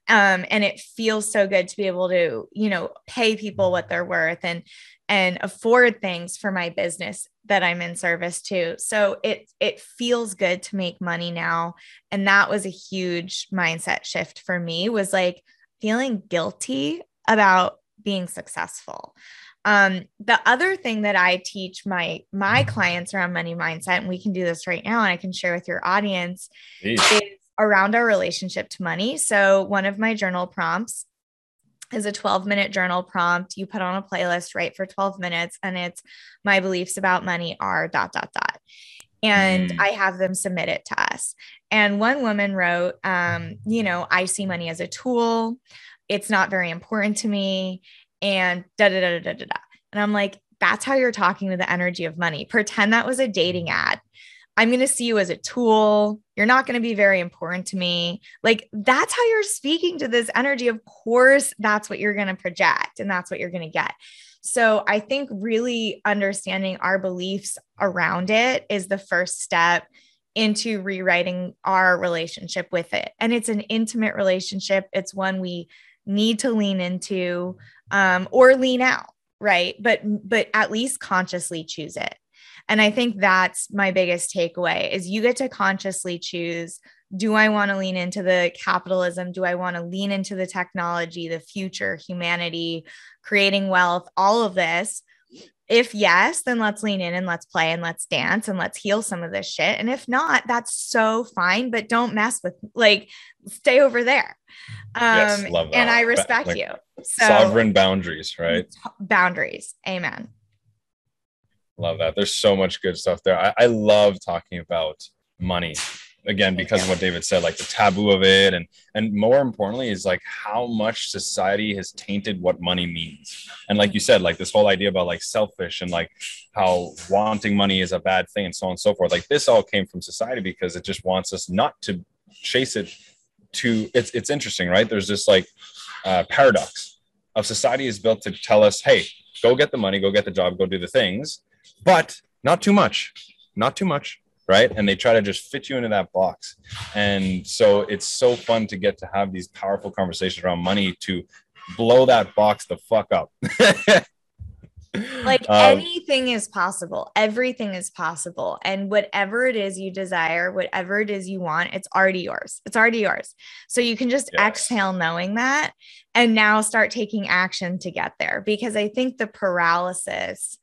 Um, and it feels so good to be able to, you know, pay people what they're worth and and afford things for my business that I'm in service to. So it it feels good to make money now. And that was a huge mindset shift for me was like, feeling guilty about being successful. Um, the other thing that I teach my my clients around money mindset, and we can do this right now, and I can share with your audience, is around our relationship to money. So one of my journal prompts is a 12 minute journal prompt. You put on a playlist, right, for 12 minutes, and it's my beliefs about money are dot dot dot. And mm. I have them submit it to us. And one woman wrote, um, you know, I see money as a tool. It's not very important to me. And da da da da da da. And I'm like, that's how you're talking to the energy of money. Pretend that was a dating ad. I'm going to see you as a tool. You're not going to be very important to me. Like, that's how you're speaking to this energy. Of course, that's what you're going to project and that's what you're going to get. So, I think really understanding our beliefs around it is the first step into rewriting our relationship with it. And it's an intimate relationship, it's one we need to lean into um, or lean out right? But but at least consciously choose it. And i think that's my biggest takeaway is you get to consciously choose do i want to lean into the capitalism do i want to lean into the technology the future humanity creating wealth all of this if yes, then let's lean in and let's play and let's dance and let's heal some of this shit. And if not, that's so fine, but don't mess with like stay over there. Um yes, love that. and I respect like, you. So, sovereign boundaries, right? Boundaries. Amen. Love that. There's so much good stuff there. I, I love talking about money again because of what david said like the taboo of it and and more importantly is like how much society has tainted what money means. And like you said like this whole idea about like selfish and like how wanting money is a bad thing and so on and so forth like this all came from society because it just wants us not to chase it to it's it's interesting right? There's this like uh, paradox of society is built to tell us hey go get the money go get the job go do the things but not too much not too much right? And they try to just fit you into that box. And so it's so fun to get to have these powerful conversations around money to blow that box the fuck up. Like um, anything is possible. Everything is possible. And whatever it is you desire whatever it is you want it's already yours. It's already yours. So you can just yes. exhale knowing that and now start taking action to get there. Because i think the paralysis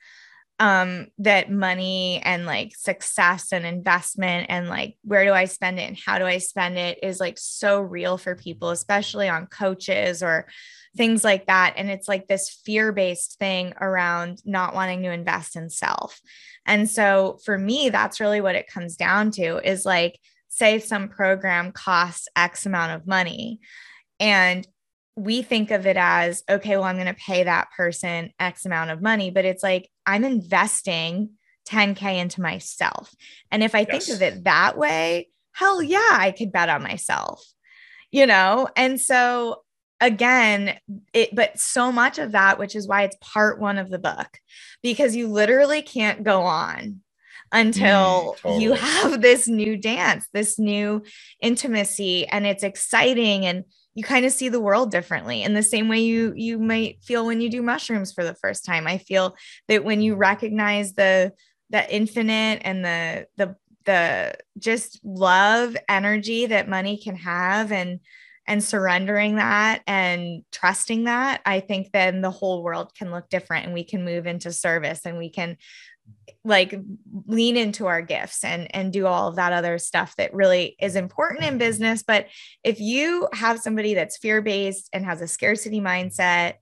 um that money and like success and investment and like where do i spend it and how do i spend it is like so real for people especially on coaches or things like that. And it's like this fear-based thing around not wanting to invest in self. And so for me that's really what it comes down to is like say some program costs x amount of money and we think of it as okay, well, I'm going to pay that person X amount of money, but it's like I'm investing 10K into myself. And if I yes. think of it that way, hell yeah, I could bet on myself, you know? And so again, it, but so much of that, which is why it's part one of the book, because you literally can't go on until mm, totally. you have this new dance, this new intimacy, and it's exciting. And you kind of see the world differently in the same way you you might feel when you do mushrooms for the first time. I feel that when you recognize the the infinite and the the the just love energy that money can have and and surrendering that and trusting that i think then the whole world can look different and we can move into service and we can like lean into our gifts and and do all of that other stuff that really is important in business but if you have somebody that's fear based and has a scarcity mindset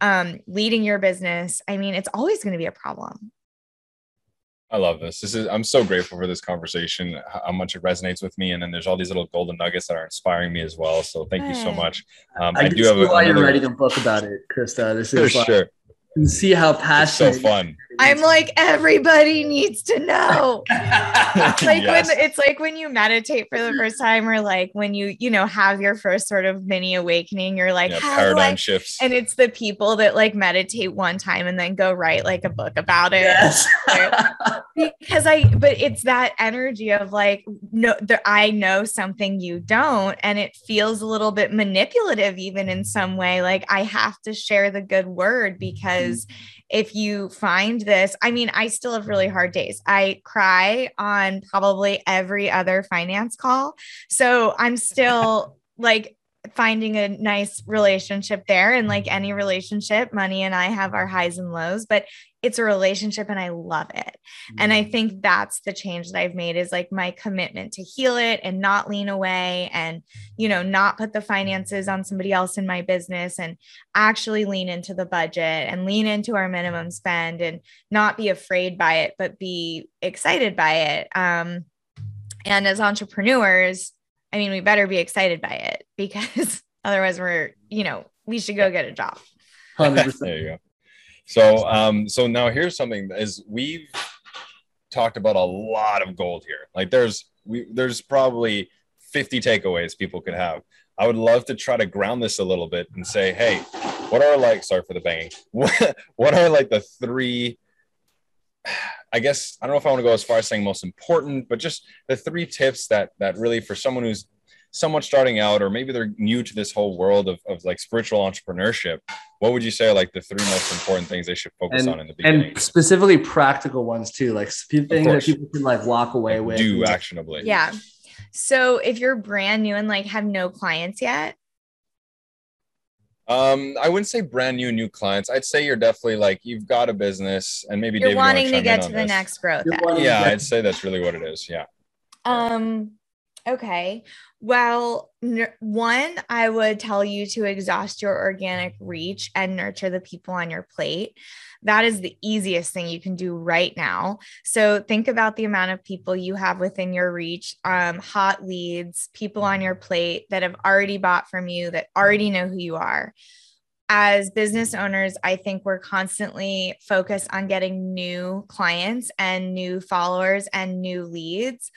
um, leading your business i mean it's always going to be a problem I love this. This is I'm so grateful for this conversation, how much it resonates with me, and then there's all these little golden nuggets that are inspiring me as well. So thank you so much. Um, I, I do have a, why another... you're writing a book about it, Krista. This is for sure. And see how passionate. It's so fun. I'm like everybody needs to know. it's like yes. when it's like when you meditate for the first time, or like when you you know have your first sort of mini awakening. You're like yeah, paradigm shifts, and it's the people that like meditate one time and then go write like a book about it. Yes. because I, but it's that energy of like no, the, I know something you don't, and it feels a little bit manipulative even in some way. Like I have to share the good word because. Mm-hmm if you find this, I mean, I still have really hard days. I cry on probably every other finance call. So I'm still like finding a nice relationship there. And like any relationship, money and I have our highs and lows, but it's a relationship and I love it. Mm-hmm. And I mm-hmm. think that's the change that I've made is like my commitment to heal it and not lean away and, you know, not put the finances on somebody else in my business and actually lean into the budget and lean into our minimum spend and not be afraid by it, but be excited by it. Um, and as entrepreneurs, I mean, we better be excited by it because otherwise we're, you know, we should go get a job. 100%. there you go. So, um, so now here's something is we've talked about a lot of gold here. Like there's we there's probably 50 takeaways people could have. I would love to try to ground this a little bit and say, hey, what are like sorry for the banging. What, what are like the three I guess I don't know if I want to go as far as saying most important, but just the three tips that that really for someone who's someone starting out or maybe they're new to this whole world of, of like spiritual entrepreneurship what would you say are like the three most important things they should focus and, on in the beginning? and specifically practical ones too like things that people can like walk away with do actionably. Yeah. So if you're brand new and like have no clients yet um, I wouldn't say brand new new clients. I'd say you're definitely like you've got a business and maybe you're David, wanting you to get to the this. next growth. Yeah, I'd say that's really what it is. Yeah. Um, Okay. Well, one, I would tell you to exhaust your organic reach and nurture the people on your plate. That is the easiest thing you can do right now. So think about the amount of people you have within your reach, um, hot leads, people on your plate that have already bought from you, that already know who you are as business owners, I think we're constantly focused on getting new clients and new followers and new leads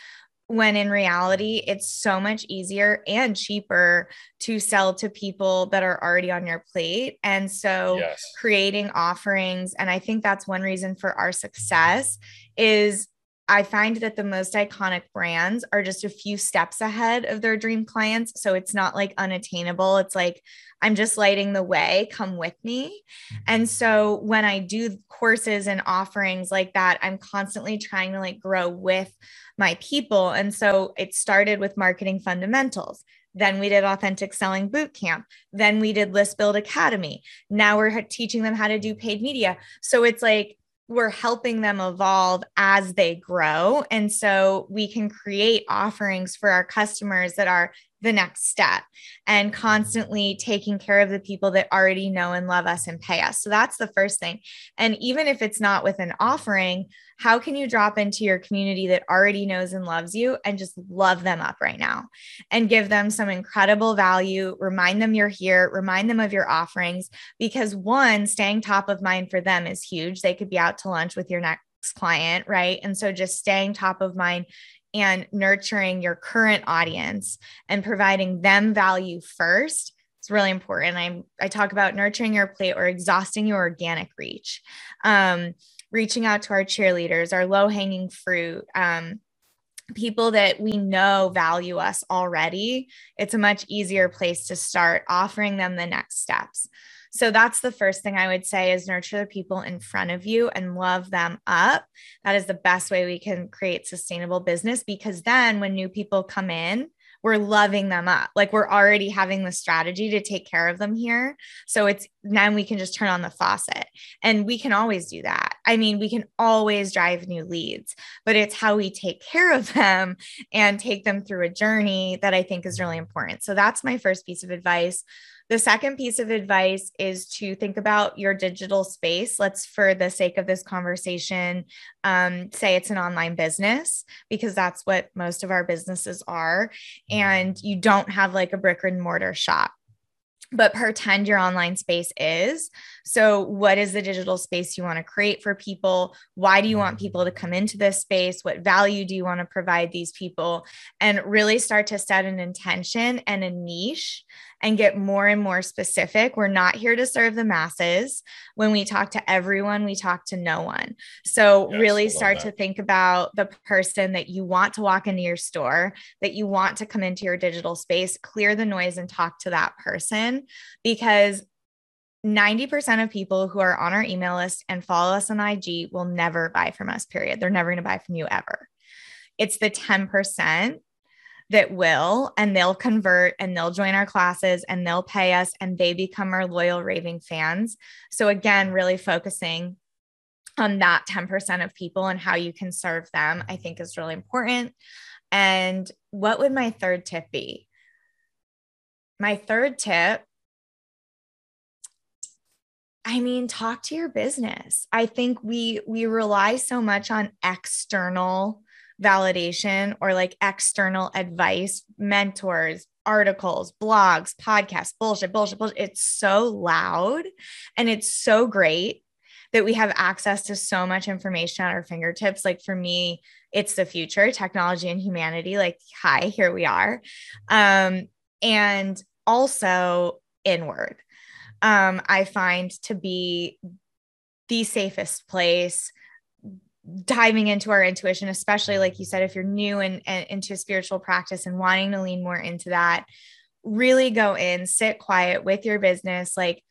when in reality it's so much easier and cheaper to sell to people that are already on your plate and so yes. creating offerings and i think that's one reason for our success is I find that the most iconic brands are just a few steps ahead of their dream clients. So it's not like unattainable. It's like, I'm just lighting the way, come with me. Mm-hmm. And so when I do courses and offerings like that, I'm constantly trying to like grow with my people. And so it started with marketing fundamentals. Then we did authentic selling boot camp. Then we did list build academy. Now we're teaching them how to do paid media. So it's like we're helping them evolve as they grow. And so we can create offerings for our customers that are the next step and constantly taking care of the people that already know and love us and pay us. So that's the first thing. And even if it's not with an offering, how can you drop into your community that already knows and loves you and just love them up right now and give them some incredible value? Remind them you're here, remind them of your offerings because one, staying top of mind for them is huge. They could be out to lunch with your next client, right? And so just staying top of mind and nurturing your current audience and providing them value first. It's really important. I i talk about nurturing your plate or exhausting your organic reach. Um, reaching out to our cheerleaders our low hanging fruit um, people that we know value us already it's a much easier place to start offering them the next steps so that's the first thing I would say is nurture the people in front of you and love them up. That is the best way we can create sustainable business because then when new people come in, we're loving them up. Like we're already having the strategy to take care of them here. So it's now we can just turn on the faucet and we can always do that. I mean, we can always drive new leads, but it's how we take care of them and take them through a journey that I think is really important. So that's my first piece of advice. The second piece of advice is to think about your digital space. Let's, for the sake of this conversation, um, say it's an online business because that's what most of our businesses are. And you don't have like a brick and mortar shop but pretend your online space is. So, what is the digital space you want to create for people? Why do you want people to come into this space? What value do you want to provide these people? And really start to set an intention and a niche and get more and more specific. We're not here to serve the masses. When we talk to everyone, we talk to no one. So, yes, really start to think about the person that you want to walk into your store, that you want to come into your digital space, clear the noise and talk to that person because 90% of people who are on our email list and follow us on IG will never buy from us, period. They're never going to buy from you ever. It's the 10% that will and they'll convert and they'll join our classes and they'll pay us and they become our loyal raving fans. So again, really focusing on that 10% of people and how you can serve them, I think is really important. And what would my third tip be? My third tip I mean, talk to your business. I think we we rely so much on external validation or like external advice, mentors, articles, blogs, podcasts, bullshit, bullshit, bullshit. It's so loud and it's so great that we have access to so much information at our fingertips. Like for me, it's the future, technology and humanity. Like, hi, here we are. Um, and also inward. Um, I find to be the safest place diving into our intuition, especially like you mm. said, if you're new and, and into a spiritual practice and wanting to lean more into that, really go in, sit quiet with your business. Like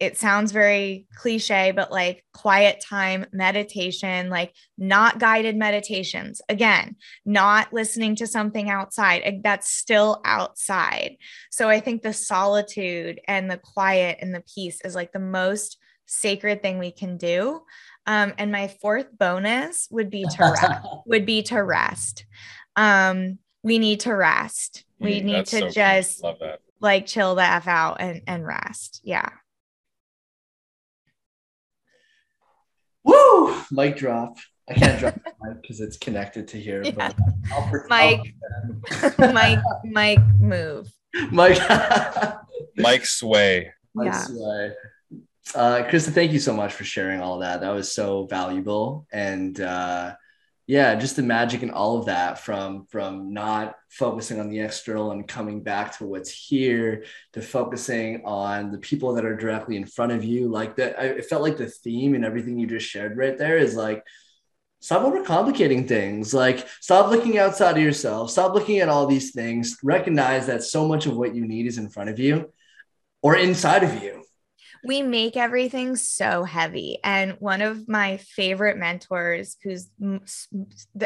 it sounds very cliche, but like quiet time meditation, like not guided meditations. Again, not listening to something outside. That's still outside. So I think the solitude and the quiet and the peace is like the most sacred thing we can do. Um, and my fourth bonus would be to rest, would be to rest. Um, we need to rest. We Mm, need to so just love like chill the F out and, and rest. Yeah. Woo! Mic drop. I can't drop mic because it's connected to here. Yeah. But Mike. Mike, Mike, move. Mike. Mike Sway. Mike Yeah. Sway. Uh, Krista, thank you so much for sharing all that. That was so valuable. And uh, yeah, just the magic and all of that from from not focusing on the external and coming back to what's here to focusing on the people that are directly in front of you. Like that, I, it felt like the theme and everything you just shared right there is like stop overcomplicating things. Like stop looking outside of yourself. Stop looking at all these things. Recognize that so much of what you need is in front of you or inside of you. We make everything so heavy and one of my favorite mentors who's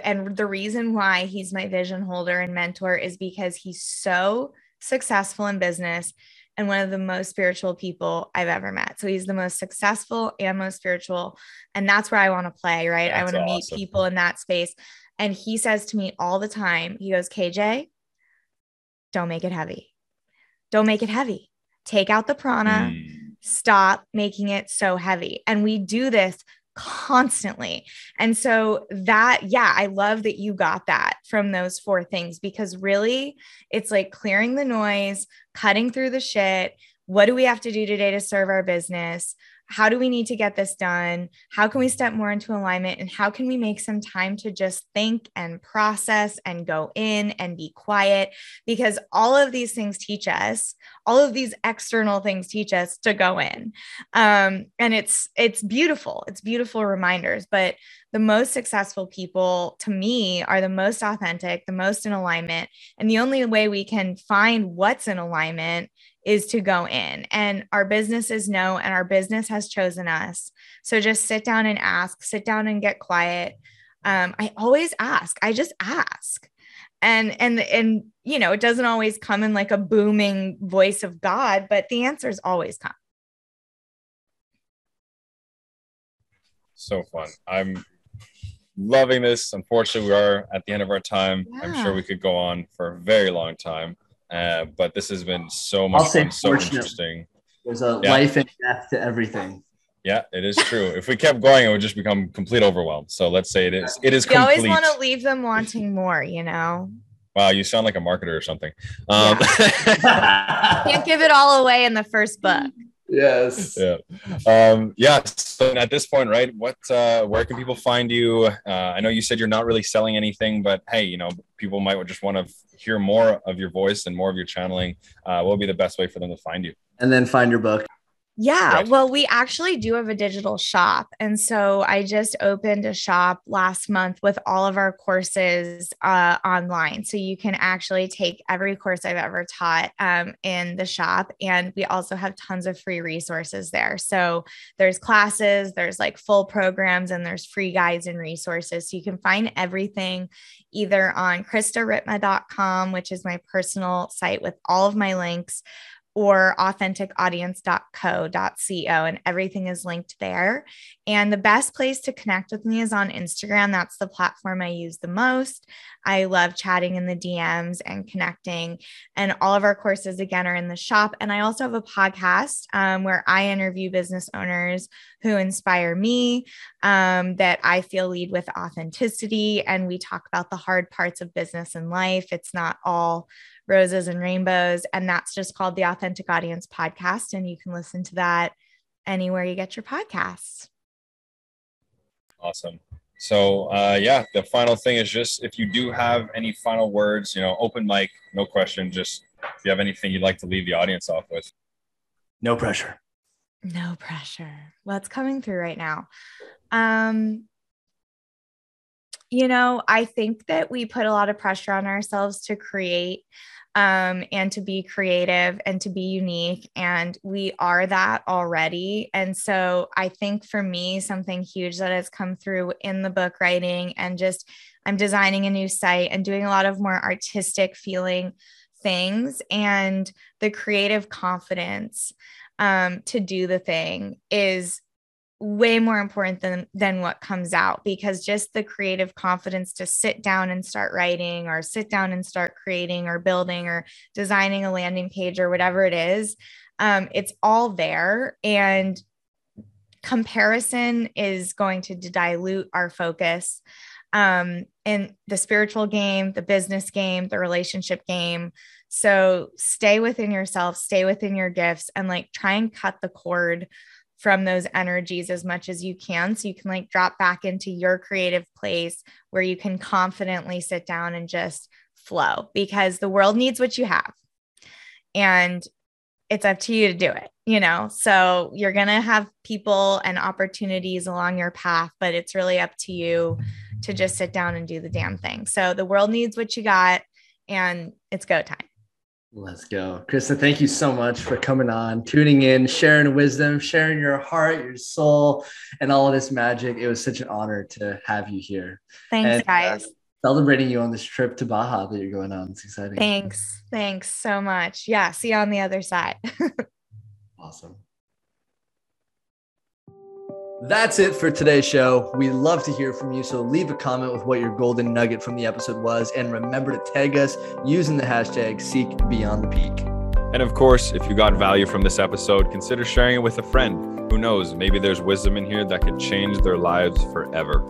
and the reason why he's my vision holder and mentor is because he's so successful in business and one of the most spiritual people I've ever met. So he's the most successful and most spiritual and that's where I want to play, right? I want to meet people in that space and he says to me all the time, he goes, "KJ, don't make it heavy. Don't make it heavy. Take out the prana." Mm. Stop making it so heavy. And we do this constantly. And so that, yeah, I love that you got that from those four things because really it's like clearing the noise, cutting through the shit. What do we have to do today to serve our business? How do we need to get this done? How can we step more into alignment? And how can we make some time to just think and process and go in and be quiet? Because all of these things teach us all of these external things teach us to go in um, and it's it's beautiful it's beautiful reminders but the most successful people to me are the most authentic the most in alignment and the only way we can find what's in alignment is to go in and our businesses know and our business has chosen us so just sit down and ask sit down and get quiet um, i always ask i just ask and and and you know it doesn't always come in like a booming voice of god but the answers always come So fun. I'm loving this. Unfortunately, we are at the end of our time. I'm sure we could go on for a very long time. Uh, but this has been so much fun, so interesting. There's a Yeah. life and death to everything. Yeah, it is true. if we kept going, it would just become complete overwhelm. So let's say it is. It is you always want to leave them wanting more you know Wow, you sound like a marketer or something. Um, can't give it all away in the first book yes. yeah um yeah so at this point right what uh where can people find you uh i know you said you're not really selling anything but hey you know people might just want to hear more of your voice and more of your channeling uh what would be the best way for them to find you And then find your book. Yeah, Right. well, we actually do have a digital shop. And so I just opened a shop last month with all of our courses uh, online. So you can actually take every course I've ever taught um, in the shop. And we also have tons of free resources there. So there's classes, there's like full programs, and there's free guides and resources. So you can find everything either on KristaRitma.com, which is my personal site with all of my links or authenticaudience.co.co and everything is linked there. And the best place to connect with me is on Instagram. That's the platform I use the most. I love chatting in the DMs and connecting. And all of our courses, again, are in the shop. And I also have a podcast um, where I interview business owners who inspire me, um, that I feel lead with authenticity. And we talk about the hard parts of business and life. It's not all roses and rainbows. And that's just called the Authentic Audience Podcast. And you can listen to that anywhere you get your podcasts. awesome so uh yeah the final thing is just if you do have any final words you know open mic no question just if you have anything you'd like to leave the audience off with No pressure. No pressure. What's coming through right now? Um, you know, I think that we put a lot of pressure on ourselves to create um, and to be creative and to be unique. And we are that already. And so I think for me, something huge that has come through in the book writing and just I'm designing a new site and doing a lot of more artistic feeling things and the creative confidence um, to do the thing is way more important than than what comes out because just the creative confidence to sit down and start writing or sit down and start creating or building or designing a landing page or whatever it is um, it's all there. And comparison is going to dilute our focus um, in the spiritual game the business game the relationship game. So stay within yourself stay within your gifts and like try and cut the cord from those energies as much as you can. So you can like drop back into your creative place where you can confidently sit down and just flow because the world needs what you have. And it's up to you to do it you know? So you're going to have people and opportunities along your path but it's really up to you to just sit down and do the damn thing. So the world needs what you got and it's go time Let's go. Krista, thank you so much for coming on, tuning in, sharing wisdom, sharing your heart, your soul, and all of this magic. It was such an honor to have you here. Thanks, and, uh, guys. Uh, celebrating you on this trip to Baja that you're going on. It's exciting. Thanks. Thanks so much. Yeah. See you on the other side. awesome. That's it for today's show. We love to hear from you. So leave a comment with what your golden nugget from the episode was. And remember to tag us using the hashtag Seek Beyond the Peak. And of course, if you got value from this episode, consider sharing it with a friend. Who knows? Maybe there's wisdom in here that could change their lives forever.